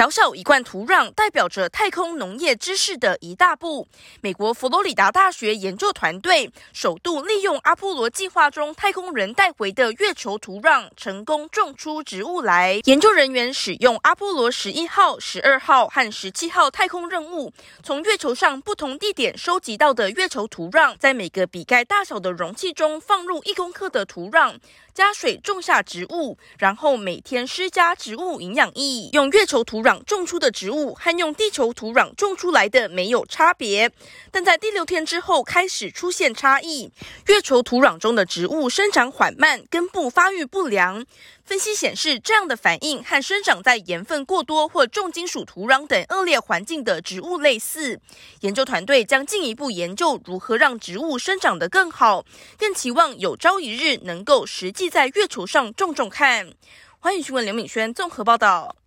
小小一罐土壤，代表着太空农业知识的一大步。美国佛罗里达大学研究团队首度利用阿波罗计划中太空人带回的月球土壤，成功种出植物来。研究人员使用阿波罗十一号、十二号和十七号太空任务，从月球上不同地点收集到的月球土壤，在每个笔盖大小的容器中放入一公克的土壤。加水种下植物，然后每天施加植物营养液。用月球土壤种出的植物和用地球土壤种出来的没有差别，但在第六天之后开始出现差异。月球土壤中的植物生长缓慢，根部发育不良。分析显示，这样的反应和生长在盐分过多或重金属土壤等恶劣环境的植物类似。研究团队将进一步研究如何让植物生长得更好，更期望有朝一日能够实际在月球上种种看。欢迎询问刘敏轩综合报道。